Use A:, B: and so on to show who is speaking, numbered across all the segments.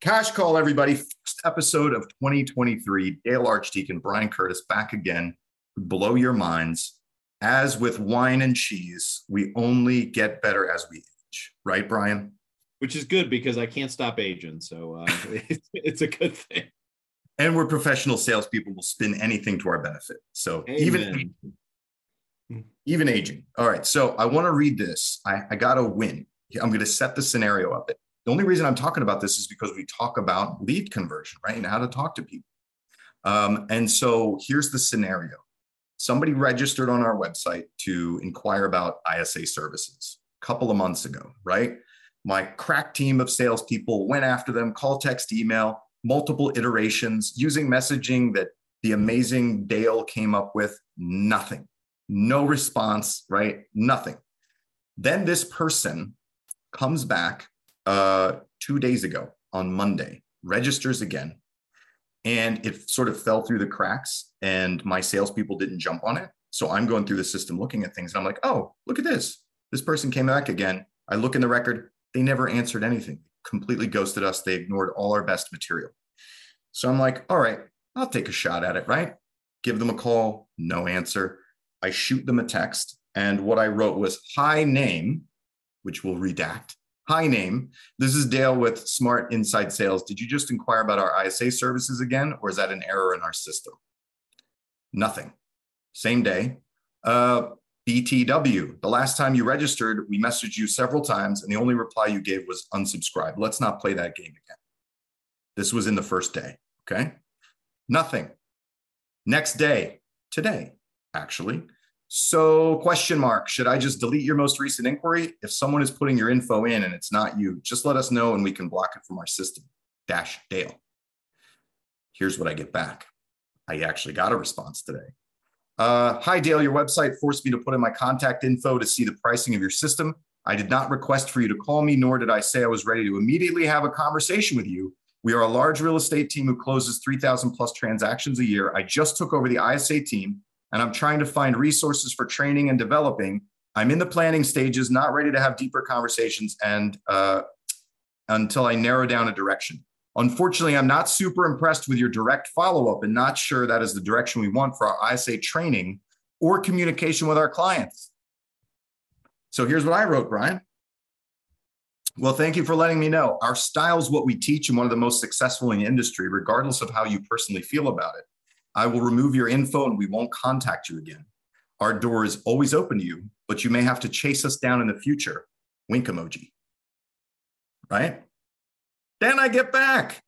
A: Cash call, everybody. First episode of 2023. Dale Archdeacon, Brian Curtis back again. Blow your minds. As with wine and cheese, we only get better as we age, right, Brian?
B: Which is good because I can't stop aging. So uh, it's, it's a good thing.
A: And we're professional salespeople. We'll spin anything to our benefit. So
B: Amen.
A: even even aging. All right. So I want to read this. I, I got to win. I'm going to set the scenario up. The only reason I'm talking about this is because we talk about lead conversion, right? And how to talk to people. Um, and so here's the scenario somebody registered on our website to inquire about ISA services a couple of months ago, right? My crack team of salespeople went after them, call, text, email, multiple iterations using messaging that the amazing Dale came up with. Nothing, no response, right? Nothing. Then this person comes back uh, two days ago on Monday, registers again, and it sort of fell through the cracks, and my salespeople didn't jump on it. So I'm going through the system looking at things, and I'm like, oh, look at this. This person came back again. I look in the record, they never answered anything, completely ghosted us. They ignored all our best material. So I'm like, all right, I'll take a shot at it, right? Give them a call, no answer. I shoot them a text. And what I wrote was hi name, which we'll redact, Hi, name. This is Dale with Smart Inside Sales. Did you just inquire about our ISA services again, or is that an error in our system? Nothing. Same day. Uh, BTW, the last time you registered, we messaged you several times, and the only reply you gave was unsubscribe. Let's not play that game again. This was in the first day. Okay. Nothing. Next day, today, actually, so, question mark, should I just delete your most recent inquiry? If someone is putting your info in and it's not you, just let us know and we can block it from our system. Dash Dale. Here's what I get back. I actually got a response today. Uh, Hi, Dale. Your website forced me to put in my contact info to see the pricing of your system. I did not request for you to call me, nor did I say I was ready to immediately have a conversation with you. We are a large real estate team who closes 3,000 plus transactions a year. I just took over the ISA team and I'm trying to find resources for training and developing. I'm in the planning stages, not ready to have deeper conversations and uh, until I narrow down a direction. Unfortunately, I'm not super impressed with your direct follow up and not sure that is the direction we want for our ISA training or communication with our clients. So here's what I wrote, Brian. Well, thank you for letting me know. Our style is what we teach and one of the most successful in the industry, regardless of how you personally feel about it. I will remove your info and we won't contact you again. Our door is always open to you, but you may have to chase us down in the future. Wink emoji. Right? Then I get back.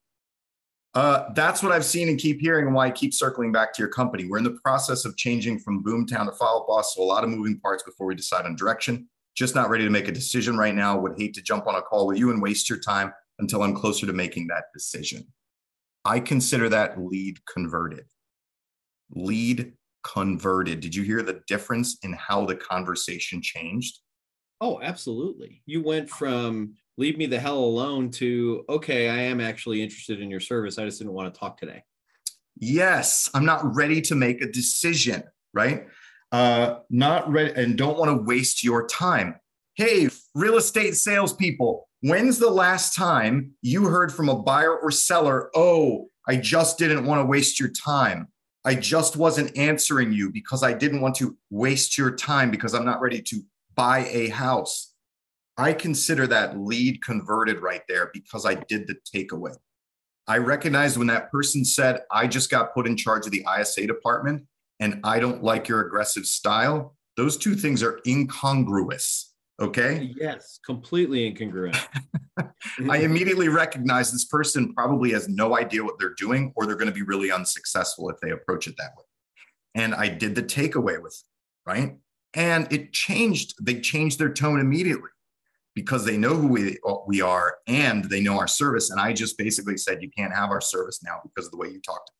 A: Uh, that's what I've seen and keep hearing, and why I keep circling back to your company. We're in the process of changing from Boomtown to Follow Boss, so a lot of moving parts before we decide on direction. Just not ready to make a decision right now. Would hate to jump on a call with you and waste your time until I'm closer to making that decision. I consider that lead converted lead converted. Did you hear the difference in how the conversation changed?
B: Oh, absolutely. You went from leave me the hell alone to okay, I am actually interested in your service. I just didn't want to talk today.
A: Yes, I'm not ready to make a decision, right? Uh, not ready and don't want to waste your time. Hey, real estate salespeople, when's the last time you heard from a buyer or seller? Oh, I just didn't want to waste your time. I just wasn't answering you because I didn't want to waste your time because I'm not ready to buy a house. I consider that lead converted right there because I did the takeaway. I recognized when that person said, I just got put in charge of the ISA department and I don't like your aggressive style. Those two things are incongruous. Okay.
B: Yes, completely incongruent.
A: I mm-hmm. immediately recognize this person probably has no idea what they're doing, or they're going to be really unsuccessful if they approach it that way. And I did the takeaway with, right? And it changed. They changed their tone immediately because they know who we, we are and they know our service. And I just basically said, you can't have our service now because of the way you talked.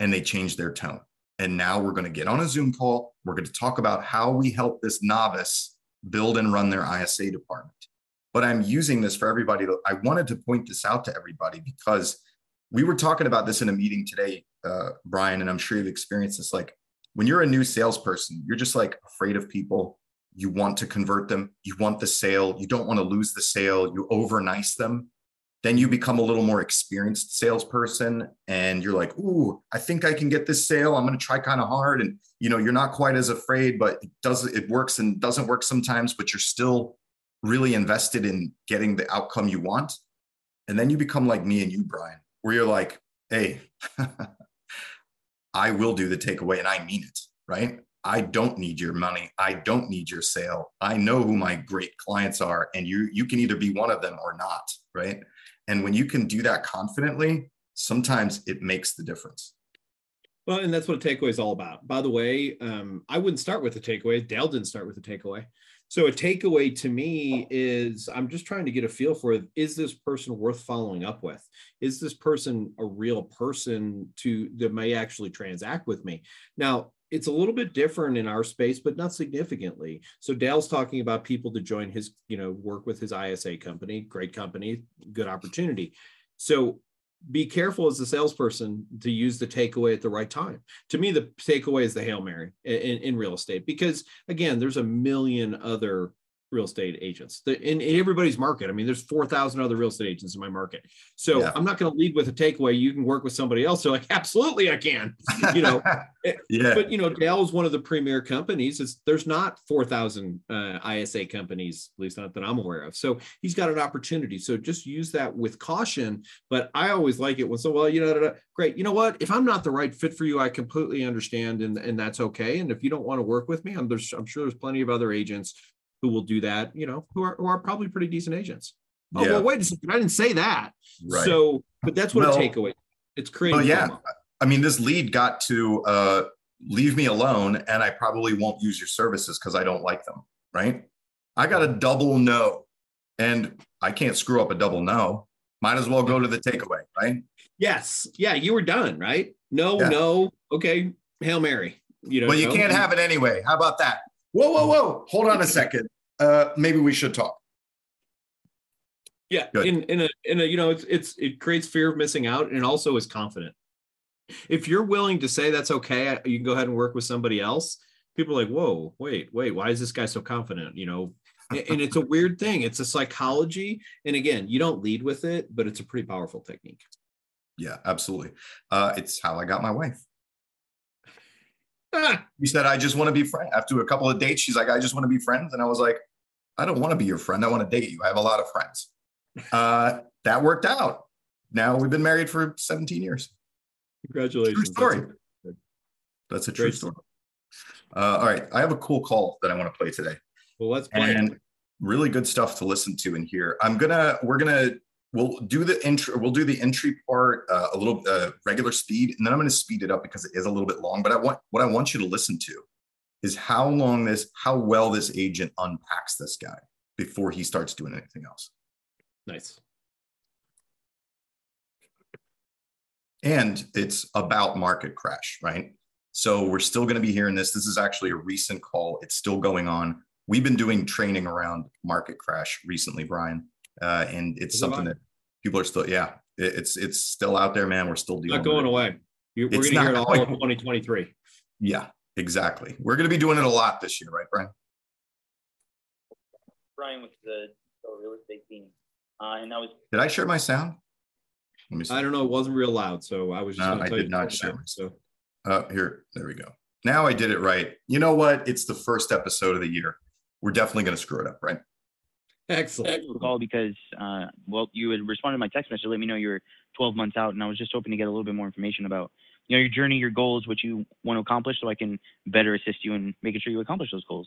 A: And they changed their tone. And now we're going to get on a Zoom call. We're going to talk about how we help this novice build and run their ISA department. But I'm using this for everybody. I wanted to point this out to everybody because we were talking about this in a meeting today, uh, Brian, and I'm sure you've experienced this. Like when you're a new salesperson, you're just like afraid of people. You want to convert them. You want the sale. You don't want to lose the sale. You over nice them. Then you become a little more experienced salesperson and you're like ooh i think i can get this sale i'm going to try kind of hard and you know you're not quite as afraid but it does it works and doesn't work sometimes but you're still really invested in getting the outcome you want and then you become like me and you brian where you're like hey i will do the takeaway and i mean it right I don't need your money. I don't need your sale. I know who my great clients are and you you can either be one of them or not, right? And when you can do that confidently, sometimes it makes the difference.
B: Well, and that's what a takeaway is all about. By the way, um, I wouldn't start with a takeaway. Dale didn't start with a takeaway. So a takeaway to me is I'm just trying to get a feel for is this person worth following up with? Is this person a real person to that may actually transact with me? Now, it's a little bit different in our space, but not significantly. So Dale's talking about people to join his, you know, work with his ISA company, great company, good opportunity. So be careful as a salesperson to use the takeaway at the right time. To me, the takeaway is the Hail Mary in, in real estate, because again, there's a million other real estate agents in, in everybody's market. I mean, there's 4,000 other real estate agents in my market. So yeah. I'm not going to lead with a takeaway. You can work with somebody else. They're like, absolutely, I can, you know, eh, yeah. but you know, Dale is one of the premier companies. It's, there's not 4,000 uh, ISA companies, at least not that I'm aware of. So he's got an opportunity. So just use that with caution. But I always like it when so, well, you know, great. You know what, if I'm not the right fit for you, I completely understand. And, and that's okay. And if you don't want to work with me, I'm, there's, I'm sure there's plenty of other agents who will do that, you know, who are, who are probably pretty decent agents. Oh, yeah. well, wait a second. I didn't say that. Right. So, but that's what well, a takeaway. It's creating.
A: Well, yeah. I mean, this lead got to uh, leave me alone and I probably won't use your services because I don't like them. Right. I got a double no and I can't screw up a double no. Might as well go to the takeaway. Right.
B: Yes. Yeah. You were done. Right. No, yeah. no. Okay. Hail Mary.
A: You know, well, you no. can't have it anyway. How about that? Whoa, whoa, whoa. Hold on a second. Uh, maybe we should talk.
B: Yeah, Good. in in a in a you know it's it's it creates fear of missing out and also is confident. If you're willing to say that's okay, you can go ahead and work with somebody else. People are like, whoa, wait, wait, why is this guy so confident? You know, and it's a weird thing. It's a psychology, and again, you don't lead with it, but it's a pretty powerful technique.
A: Yeah, absolutely. Uh, it's how I got my wife. Ah. He said, I just want to be friends. After a couple of dates, she's like, I just want to be friends. And I was like, I don't want to be your friend. I want to date you. I have a lot of friends. Uh, that worked out. Now we've been married for 17 years.
B: Congratulations.
A: True story. That's a, That's a true Great story. Uh, all right. I have a cool call that I want to play today.
B: Well, let's play.
A: And really good stuff to listen to and hear. I'm gonna, we're gonna we'll do the intro we'll do the entry part uh, a little uh, regular speed and then i'm going to speed it up because it is a little bit long but i want what i want you to listen to is how long this how well this agent unpacks this guy before he starts doing anything else.
B: Nice.
A: And it's about market crash right? So we're still going to be hearing this. This is actually a recent call. It's still going on. We've been doing training around market crash recently brian uh, and it's something that people are still yeah it's it's still out there man. We're still
B: dealing not going away. We're going to hear it all in 2023
A: yeah exactly. We're going to be doing it a lot this year right brian?
C: Brian with the real estate team. Uh, and that was
A: did i share my sound?
B: Let me see. i don't know. It wasn't real loud so i was just
A: no, i did not share my so. Uh, here there we go. Now i did it right. You know what? It's the first episode of the year. We're definitely going to screw it up right?
B: Excellent.
C: Call because uh, well, you had responded to my text message, let me know you're 12 months out, and I was just hoping to get a little bit more information about you know your journey, your goals, what you want to accomplish, so I can better assist you in making sure you accomplish those goals.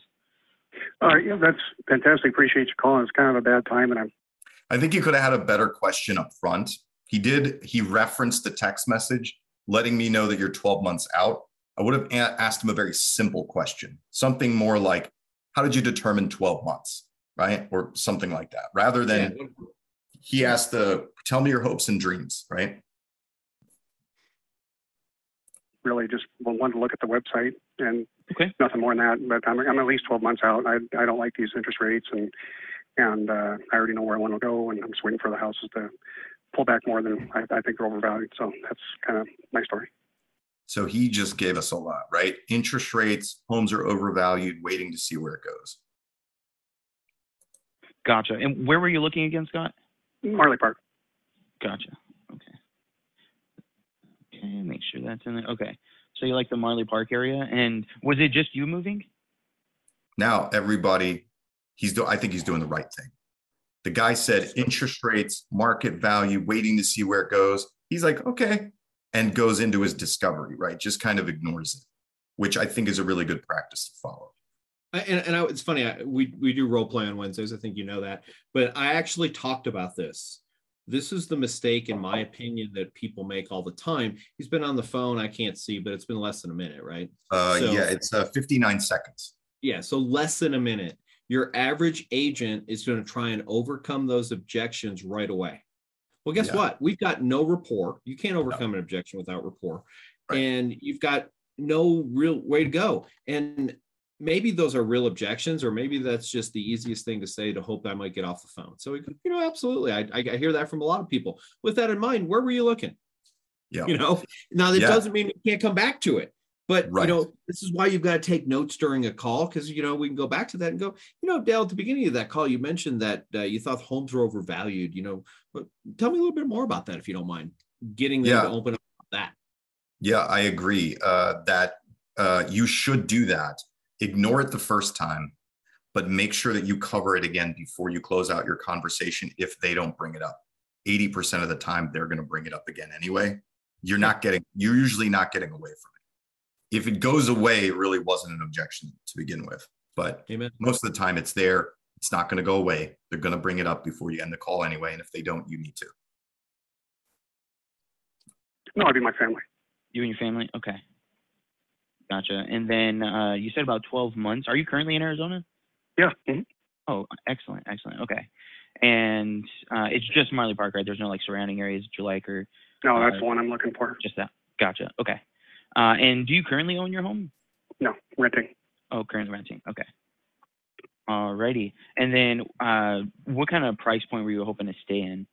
D: All right, yeah, that's fantastic. Appreciate you calling. It's kind of a bad time, and I'm.
A: I think you could have had a better question up front. He did. He referenced the text message, letting me know that you're 12 months out. I would have a- asked him a very simple question, something more like, "How did you determine 12 months?" right? Or something like that, rather than yeah. he asked the tell me your hopes and dreams, right?
D: Really just wanted to look at the website and okay. nothing more than that. But I'm, I'm at least 12 months out. I, I don't like these interest rates and, and uh, I already know where I want to go and I'm just waiting for the houses to pull back more than I, I think they're overvalued. So that's kind of my story.
A: So he just gave us a lot, right? Interest rates, homes are overvalued, waiting to see where it goes.
C: Gotcha. And where were you looking again, Scott?
D: Marley Park.
C: Gotcha. Okay. Okay, make sure that's in there. Okay. So you like the Marley Park area, and was it just you moving?
A: Now everybody, he's do. I think he's doing the right thing. The guy said interest rates, market value, waiting to see where it goes. He's like, okay, and goes into his discovery, right? Just kind of ignores it, which I think is a really good practice to follow.
B: And, and I, it's funny, I, we, we do role play on Wednesdays. I think you know that. But I actually talked about this. This is the mistake, in my opinion, that people make all the time. He's been on the phone. I can't see, but it's been less than a minute, right?
A: Uh, so, yeah, it's uh, 59 seconds.
B: Yeah, so less than a minute. Your average agent is going to try and overcome those objections right away. Well, guess yeah. what? We've got no rapport. You can't overcome no. an objection without rapport. Right. And you've got no real way to go. And maybe those are real objections, or maybe that's just the easiest thing to say to hope I might get off the phone. So, you know, absolutely. I, I hear that from a lot of people. With that in mind, where were you looking?
A: Yeah.
B: You know, now that yeah. doesn't mean we can't come back to it. But right. you know, this is why you've got to take notes during a call because you know we can go back to that and go, you know, Dale, at the beginning of that call, you mentioned that uh, you thought homes were overvalued. You know, but tell me a little bit more about that if you don't mind. Getting them yeah. to open up that.
A: Yeah, I agree uh, that uh, you should do that. Ignore it the first time, but make sure that you cover it again before you close out your conversation. If they don't bring it up, eighty percent of the time they're going to bring it up again anyway. You're not getting. You're usually not getting away from it if it goes away, it really wasn't an objection to begin with. But Amen. most of the time, it's there. It's not going to go away. They're going to bring it up before you end the call anyway. And if they don't, you need to.
D: No, I'd be my family.
C: You and your family? Okay. Gotcha. And then uh, you said about 12 months. Are you currently in Arizona?
D: Yeah. Mm-hmm.
C: Oh, excellent. Excellent. Okay. And uh, it's just Marley Park, right? There's no like surrounding areas that you like or.
D: No, that's uh, the one I'm looking for.
C: Just that. Gotcha. Okay. Uh, and do you currently own your home?
D: No, renting.
C: Oh, currently renting. Okay. Alrighty. And then, uh, what kind of price point were you hoping to stay in?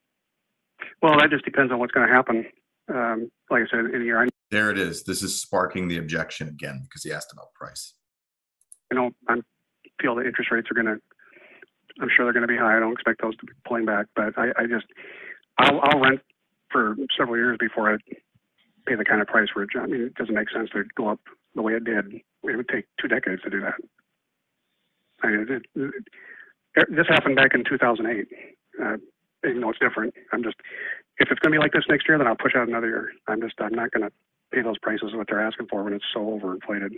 D: Well, that just depends on what's going to happen. Um, like I said, in a year.
A: There it is. This is sparking the objection again because he asked about price.
D: You know, I feel the interest rates are going to. I'm sure they're going to be high. I don't expect those to be pulling back, but I, I just, I'll, I'll rent for several years before I pay the kind of price for it. I mean, it doesn't make sense to go up the way it did. It would take two decades to do that. I mean, it, it, this happened back in 2008. Uh, though it's different, I'm just if it's going to be like this next year, then I'll push out another year. I'm just I'm not going to pay those prices what they're asking for when it's so overinflated.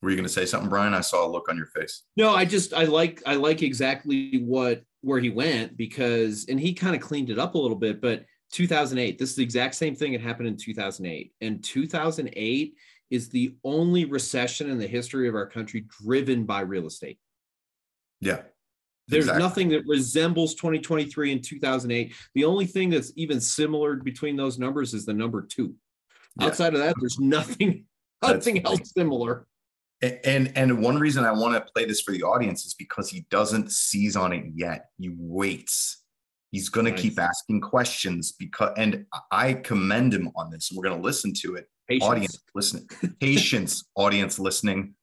A: Were you going to say something, Brian? I saw a look on your face.
B: No, I just I like I like exactly what where he went because and he kind of cleaned it up a little bit, but 2008. This is the exact same thing that happened in 2008. And 2008 is the only recession in the history of our country driven by real estate.
A: Yeah.
B: There's exactly. nothing that resembles 2023 and 2008. The only thing that's even similar between those numbers is the number two. Yeah. Outside of that, there's nothing, nothing else similar.
A: And and one reason I want to play this for the audience is because he doesn't seize on it yet. He waits He's going nice. to keep asking questions because, and I commend him on this. We're going to listen to it. Patience. Audience listening, patience, audience listening.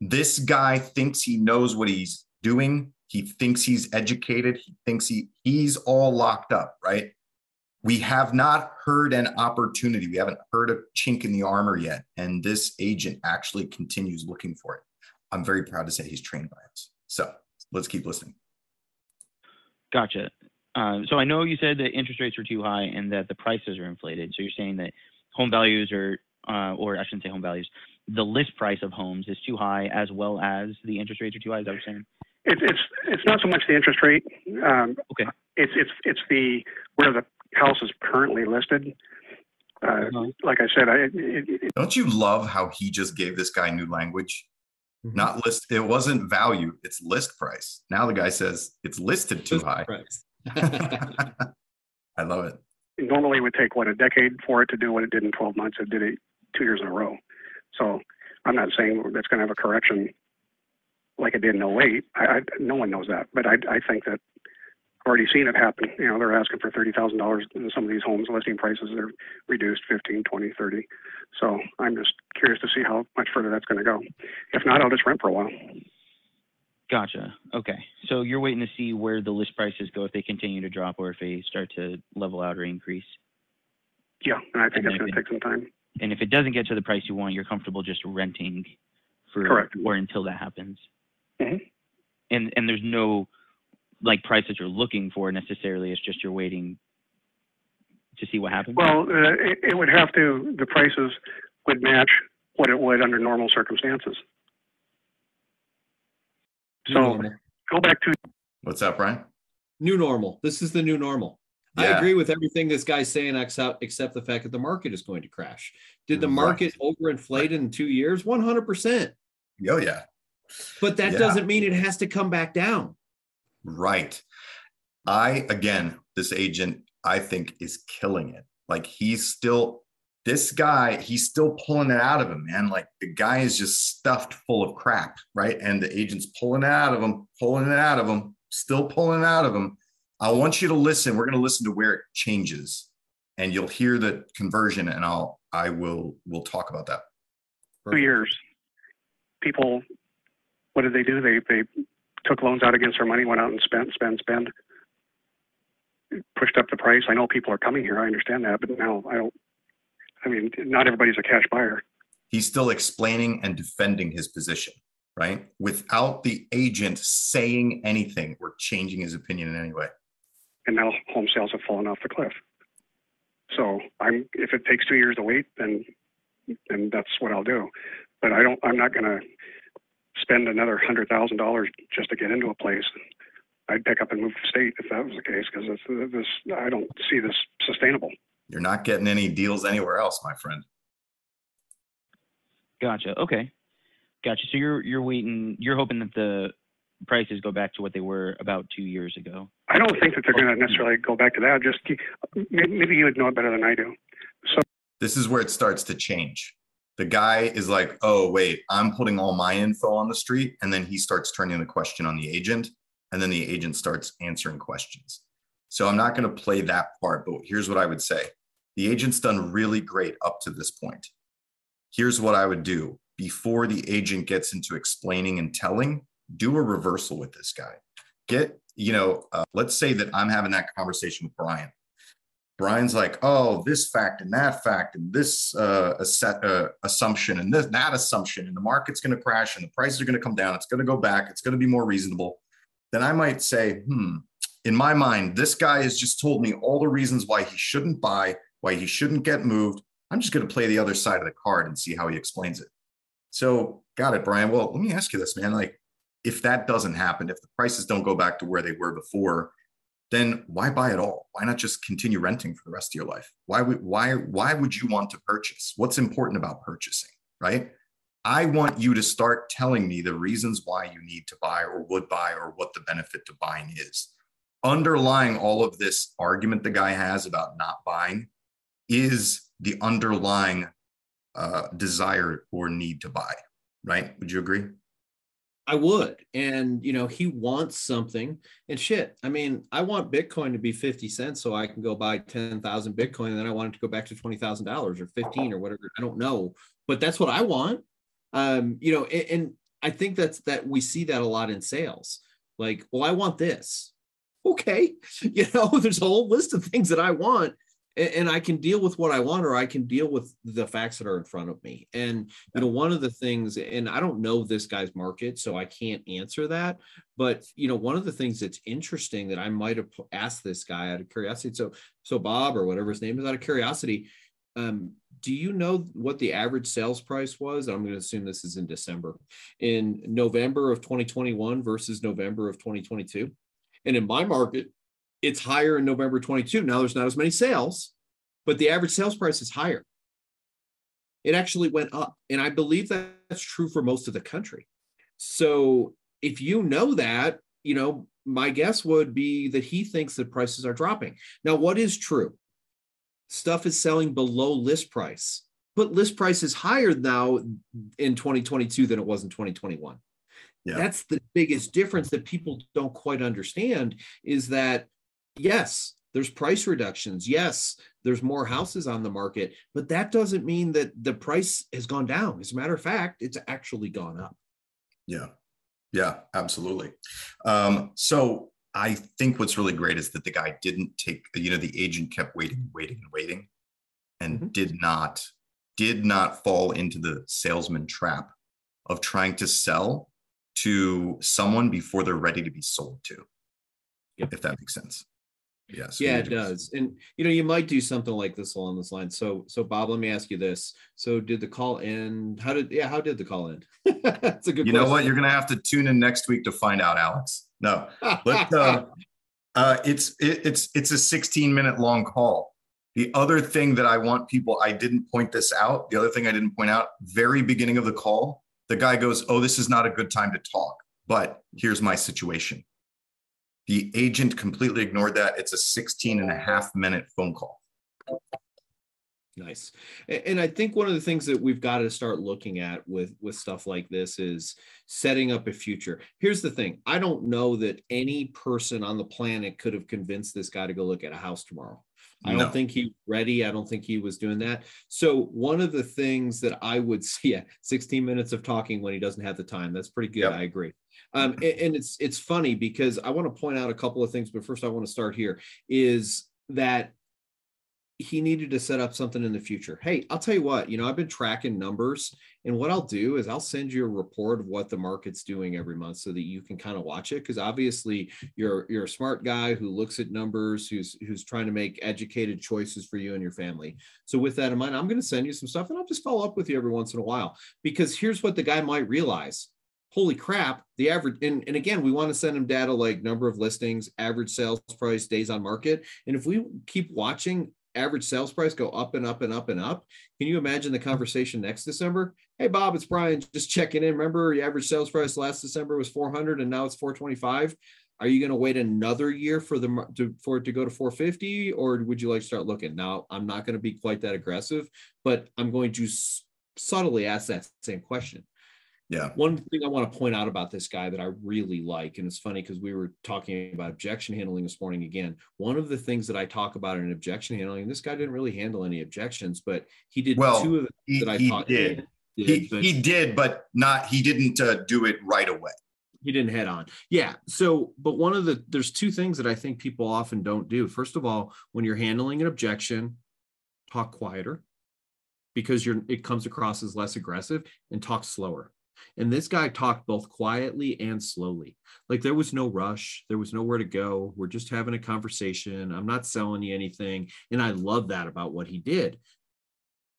A: This guy thinks he knows what he's doing. He thinks he's educated. He thinks he he's all locked up, right? We have not heard an opportunity. We haven't heard a chink in the armor yet. And this agent actually continues looking for it. I'm very proud to say he's trained by us. So let's keep listening.
C: Gotcha. Um, so I know you said that interest rates are too high and that the prices are inflated. So you're saying that home values are, uh, or I shouldn't say home values, the list price of homes is too high as well as the interest rates are too high. Is that what you're saying?
D: It's it's it's not so much the interest rate. Um,
C: okay.
D: It's it's it's the where the house is currently listed. Uh, uh-huh. Like I said, I, it, it,
A: don't you love how he just gave this guy new language? Mm-hmm. Not list. It wasn't value. It's list price. Now the guy says it's listed too list high. I love it.
D: Normally, it would take what a decade for it to do what it did in 12 months. It did it two years in a row. So I'm not saying that's going to have a correction like it did in 08. I, I, no one knows that, but I, I think that I've already seen it happen. You know, they're asking for thirty thousand dollars in some of these homes. Listing prices are reduced 15, 20, 30. So I'm just curious to see how much further that's going to go. If not, I'll just rent for a while.
C: Gotcha. Okay. So you're waiting to see where the list prices go if they continue to drop or if they start to level out or increase.
D: Yeah, and I think and that's going to take some time.
C: And if it doesn't get to the price you want, you're comfortable just renting for
D: Correct.
C: or until that happens.
D: Mm-hmm.
C: And and there's no like price that you're looking for necessarily. It's just you're waiting to see what happens.
D: Well, uh, it, it would have to. The prices would match what it would under normal circumstances. So go back to
A: what's up, Brian?
B: New normal. This is the new normal. Yeah. I agree with everything this guy's saying, except except the fact that the market is going to crash. Did the market right. overinflate in two years? One hundred percent.
A: Oh yeah.
B: But that yeah. doesn't mean it has to come back down.
A: Right. I again, this agent, I think, is killing it. Like he's still this guy, he's still pulling it out of him, man. Like the guy is just stuffed full of crap, right? And the agent's pulling it out of him, pulling it out of him, still pulling it out of him. I want you to listen. We're going to listen to where it changes, and you'll hear the conversion, and I'll I will we'll talk about that.
D: Two years, people, what did they do? They they took loans out against their money, went out and spent, spend, spend, pushed up the price. I know people are coming here. I understand that, but now I don't I mean, not everybody's a cash buyer.
A: He's still explaining and defending his position, right? Without the agent saying anything or changing his opinion in any way.
D: And now home sales have fallen off the cliff. So I'm if it takes two years to wait, then then that's what I'll do. But I don't. I'm not going to spend another hundred thousand dollars just to get into a place. I'd pick up and move the state if that was the case because this I don't see this sustainable.
A: You're not getting any deals anywhere else, my friend.
C: Gotcha. Okay. Gotcha. So you're you're waiting. You're hoping that the prices go back to what they were about two years ago.
D: I don't think that they're going to necessarily go back to that. Just maybe you would know it better than I do. So
A: this is where it starts to change. The guy is like, "Oh, wait, I'm putting all my info on the street," and then he starts turning the question on the agent, and then the agent starts answering questions. So I'm not going to play that part, but here's what I would say. The agent's done really great up to this point. Here's what I would do before the agent gets into explaining and telling, do a reversal with this guy. Get, you know, uh, let's say that I'm having that conversation with Brian. Brian's like, oh, this fact and that fact and this uh, uh, assumption and this that assumption, and the market's going to crash and the prices are going to come down. It's going to go back. It's going to be more reasonable. Then I might say, hmm, in my mind, this guy has just told me all the reasons why he shouldn't buy why he shouldn't get moved. I'm just going to play the other side of the card and see how he explains it. So, got it, Brian. Well, let me ask you this, man. Like, if that doesn't happen, if the prices don't go back to where they were before, then why buy at all? Why not just continue renting for the rest of your life? Why would why why would you want to purchase? What's important about purchasing, right? I want you to start telling me the reasons why you need to buy or would buy or what the benefit to buying is. Underlying all of this argument the guy has about not buying is the underlying uh, desire or need to buy, right? Would you agree?
B: I would. And, you know, he wants something and shit. I mean, I want Bitcoin to be 50 cents so I can go buy 10,000 Bitcoin and then I want it to go back to $20,000 or 15 or whatever. I don't know, but that's what I want. Um, you know, and, and I think that's that we see that a lot in sales. Like, well, I want this. Okay. You know, there's a whole list of things that I want and, I can deal with what I want, or I can deal with the facts that are in front of me. And you know, one of the things, and I don't know this guy's market, so I can't answer that. But you know, one of the things that's interesting that I might have asked this guy out of curiosity. So, so Bob or whatever his name is, out of curiosity, um, do you know what the average sales price was? I'm going to assume this is in December, in November of 2021 versus November of 2022. And in my market, it's higher in November 22. Now there's not as many sales, but the average sales price is higher. It actually went up. And I believe that that's true for most of the country. So if you know that, you know, my guess would be that he thinks that prices are dropping. Now, what is true? Stuff is selling below list price, but list price is higher now in 2022 than it was in 2021. Yeah. That's the biggest difference that people don't quite understand is that yes, there's price reductions. Yes, there's more houses on the market, but that doesn't mean that the price has gone down. As a matter of fact, it's actually gone up.
A: Yeah. Yeah, absolutely. Um, so I think what's really great is that the guy didn't take, you know, the agent kept waiting, waiting, and waiting, and mm-hmm. did not did not fall into the salesman trap of trying to sell to someone before they're ready to be sold to. Yep. If that makes sense.
B: Yes. Yeah, it does. And you know, you might do something like this along this line. So, so Bob, let me ask you this. So, did the call end? How did? Yeah, how did the call end?
A: That's a good. You question. know what? You're gonna have to tune in next week to find out, Alex. No, let uh, uh, it's it, it's it's a 16 minute long call. The other thing that I want people, I didn't point this out. The other thing I didn't point out, very beginning of the call, the guy goes, "Oh, this is not a good time to talk." But here's my situation the agent completely ignored that. It's a 16 and a half minute phone call.
B: Nice. And I think one of the things that we've got to start looking at with with stuff like this is setting up a future. Here's the thing. I don't know that any person on the planet could have convinced this guy to go look at a house tomorrow. I don't think he ready. I don't think he was doing that. So one of the things that I would see, yeah, 16 minutes of talking when he doesn't have the time. That's pretty good. Yep. I agree. Um, and, and it's it's funny because I want to point out a couple of things, but first I want to start here is that he needed to set up something in the future. Hey, I'll tell you what, you know, I've been tracking numbers, and what I'll do is I'll send you a report of what the market's doing every month so that you can kind of watch it. Because obviously you're you're a smart guy who looks at numbers, who's who's trying to make educated choices for you and your family. So with that in mind, I'm going to send you some stuff and I'll just follow up with you every once in a while. Because here's what the guy might realize holy crap, the average, and, and again, we want to send them data like number of listings, average sales price, days on market. And if we keep watching average sales price go up and up and up and up, can you imagine the conversation next December? Hey, Bob, it's Brian, just checking in. Remember, your average sales price last December was 400 and now it's 425. Are you going to wait another year for the to, for it to go to 450, or would you like to start looking? Now, I'm not going to be quite that aggressive, but I'm going to subtly ask that same question.
A: Yeah.
B: One thing I want to point out about this guy that I really like, and it's funny because we were talking about objection handling this morning again. One of the things that I talk about in objection handling, this guy didn't really handle any objections, but he did
A: well,
B: two
A: of the he, that I he thought did. He did, he, but, he did, but not he didn't uh, do it right away.
B: He didn't head on. Yeah. So, but one of the there's two things that I think people often don't do. First of all, when you're handling an objection, talk quieter because you're it comes across as less aggressive and talk slower and this guy talked both quietly and slowly. Like there was no rush, there was nowhere to go. We're just having a conversation. I'm not selling you anything. And I love that about what he did.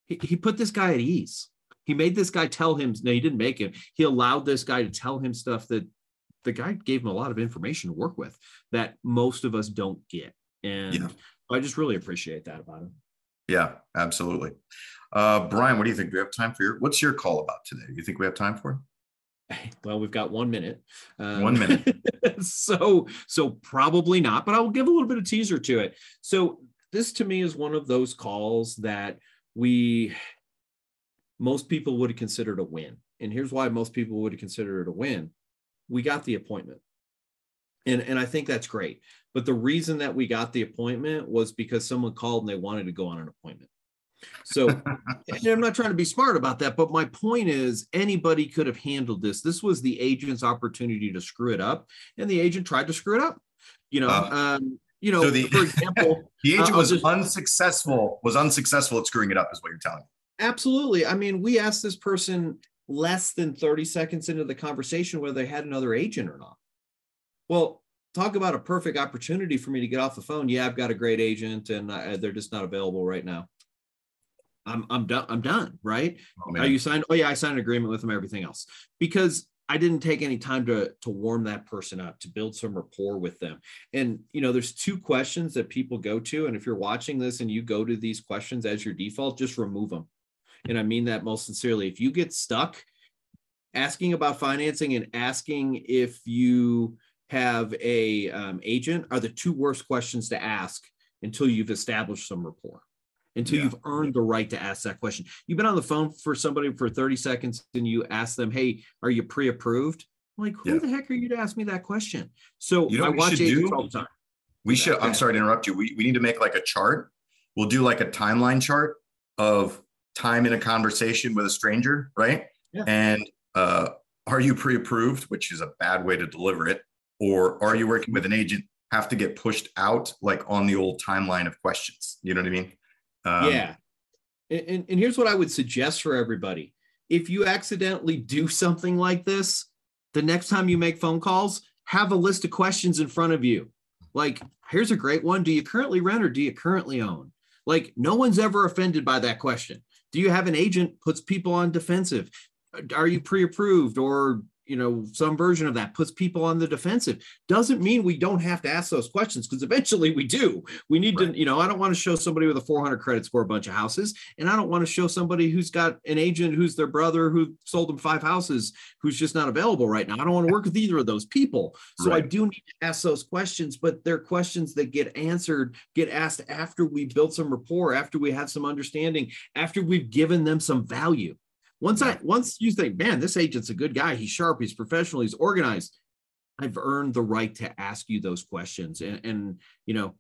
B: He, he put this guy at ease. He made this guy tell him, no, he didn't make him. He allowed this guy to tell him stuff that the guy gave him a lot of information to work with that most of us don't get. And yeah. I just really appreciate that about him.
A: Yeah, absolutely. Uh, Brian, what do you think? Do we have time for your? What's your call about today? Do You think we have time for? it?
B: Well, we've got one minute.
A: Um, one minute.
B: so, so probably not. But I will give a little bit of teaser to it. So, this to me is one of those calls that we most people would have considered a win. And here's why most people would have considered it a win. We got the appointment. And, and I think that's great. But the reason that we got the appointment was because someone called and they wanted to go on an appointment. So I'm not trying to be smart about that, but my point is anybody could have handled this. This was the agent's opportunity to screw it up, and the agent tried to screw it up. You know, uh, um, you know, so
A: the,
B: for example,
A: the agent uh, was just, unsuccessful, was unsuccessful at screwing it up, is what you're telling me.
B: Absolutely. I mean, we asked this person less than 30 seconds into the conversation whether they had another agent or not. Well, talk about a perfect opportunity for me to get off the phone. Yeah, I've got a great agent and I, they're just not available right now. I'm I'm done. I'm done. Right? Oh, Are you signed? Oh yeah, I signed an agreement with them. Everything else because I didn't take any time to to warm that person up, to build some rapport with them. And you know, there's two questions that people go to, and if you're watching this and you go to these questions as your default, just remove them. And I mean that most sincerely. If you get stuck asking about financing and asking if you have a um, agent are the two worst questions to ask until you've established some rapport until yeah. you've earned the right to ask that question. You've been on the phone for somebody for 30 seconds and you ask them, Hey, are you pre approved? like, who yeah. the heck are you to ask me that question? So you know I watch agents all the time.
A: We should, I'm sorry to interrupt you. We, we need to make like a chart. We'll do like a timeline chart of time in a conversation with a stranger, right? Yeah. And uh, are you pre-approved, which is a bad way to deliver it, or are you working with an agent? Have to get pushed out like on the old timeline of questions. You know what I mean?
B: Um, yeah. And, and here's what I would suggest for everybody: if you accidentally do something like this, the next time you make phone calls, have a list of questions in front of you. Like, here's a great one: Do you currently rent or do you currently own? Like, no one's ever offended by that question. Do you have an agent puts people on defensive? Are you pre-approved or you know some version of that puts people on the defensive. Doesn't mean we don't have to ask those questions because eventually we do. We need right. to you know i don't want to show somebody with a 400 credit score a bunch of houses and i don't want to show somebody who's got an agent who's their brother who sold them five houses who's just not available right now. I don't want to work with either of those people. So right. i do need to ask those questions but they're questions that get answered get asked after we built some rapport after we have some understanding after we've given them some value once I once you think, man, this agent's a good guy, he's sharp, he's professional, he's organized. I've earned the right to ask you those questions. And, and you know,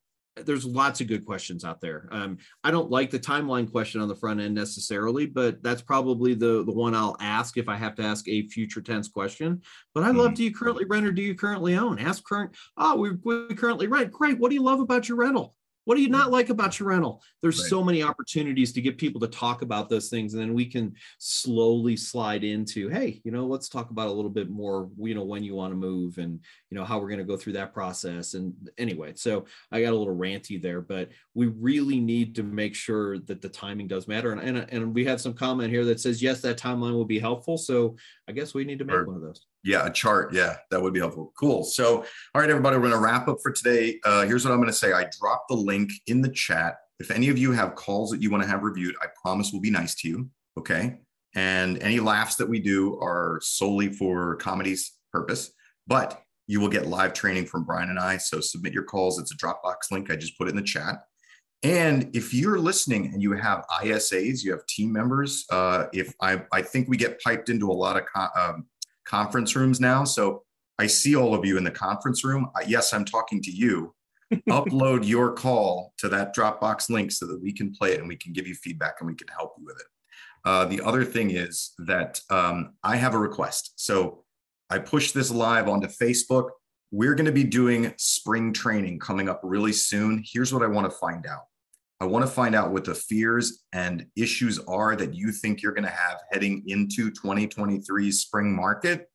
B: there's lots of good questions out there. Um, I don't like the timeline question on the front end necessarily, but that's probably the the one I'll ask if I have to ask a future tense question. But I love, mm-hmm. do you currently rent or do you currently own? Ask current. Oh, we, we currently rent. Great. What do you love about your rental? What do you not like about your rental? There's right. so many opportunities to get people to talk about those things, and then we can slowly slide into, hey, you know, let's talk about a little bit more, you know, when you want to move, and you know how we're going to go through that process. And anyway, so I got a little ranty there, but we really need to make sure that the timing does matter. And and, and we have some comment here that says yes, that timeline will be helpful. So I guess we need to make or, one of those.
A: Yeah, a chart. Yeah, that would be helpful. Cool. So, all right, everybody, we're going to wrap up for today. Uh, here's what I'm going to say I dropped the link in the chat. If any of you have calls that you want to have reviewed, I promise we'll be nice to you. Okay. And any laughs that we do are solely for comedy's purpose, but you will get live training from Brian and I. So submit your calls. It's a Dropbox link. I just put it in the chat. And if you're listening and you have ISAs, you have team members. Uh, if I, I think we get piped into a lot of um, conference rooms now. So I see all of you in the conference room. Yes, I'm talking to you. Upload your call to that Dropbox link so that we can play it and we can give you feedback and we can help you with it. Uh, the other thing is that um, I have a request. So I pushed this live onto Facebook. We're going to be doing spring training coming up really soon. Here's what I want to find out. I want to find out what the fears and issues are that you think you're going to have heading into 2023 spring market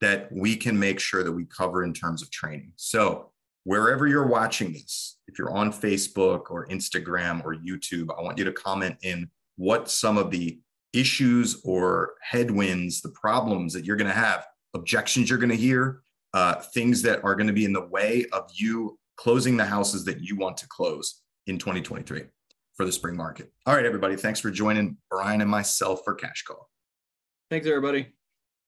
A: that we can make sure that we cover in terms of training. So, wherever you're watching this, if you're on Facebook or Instagram or YouTube, I want you to comment in what some of the issues or headwinds, the problems that you're going to have, objections you're going to hear, uh, things that are going to be in the way of you closing the houses that you want to close in 2023 for the spring market. All right, everybody. Thanks for joining Brian and myself for Cash Call.
B: Thanks, everybody.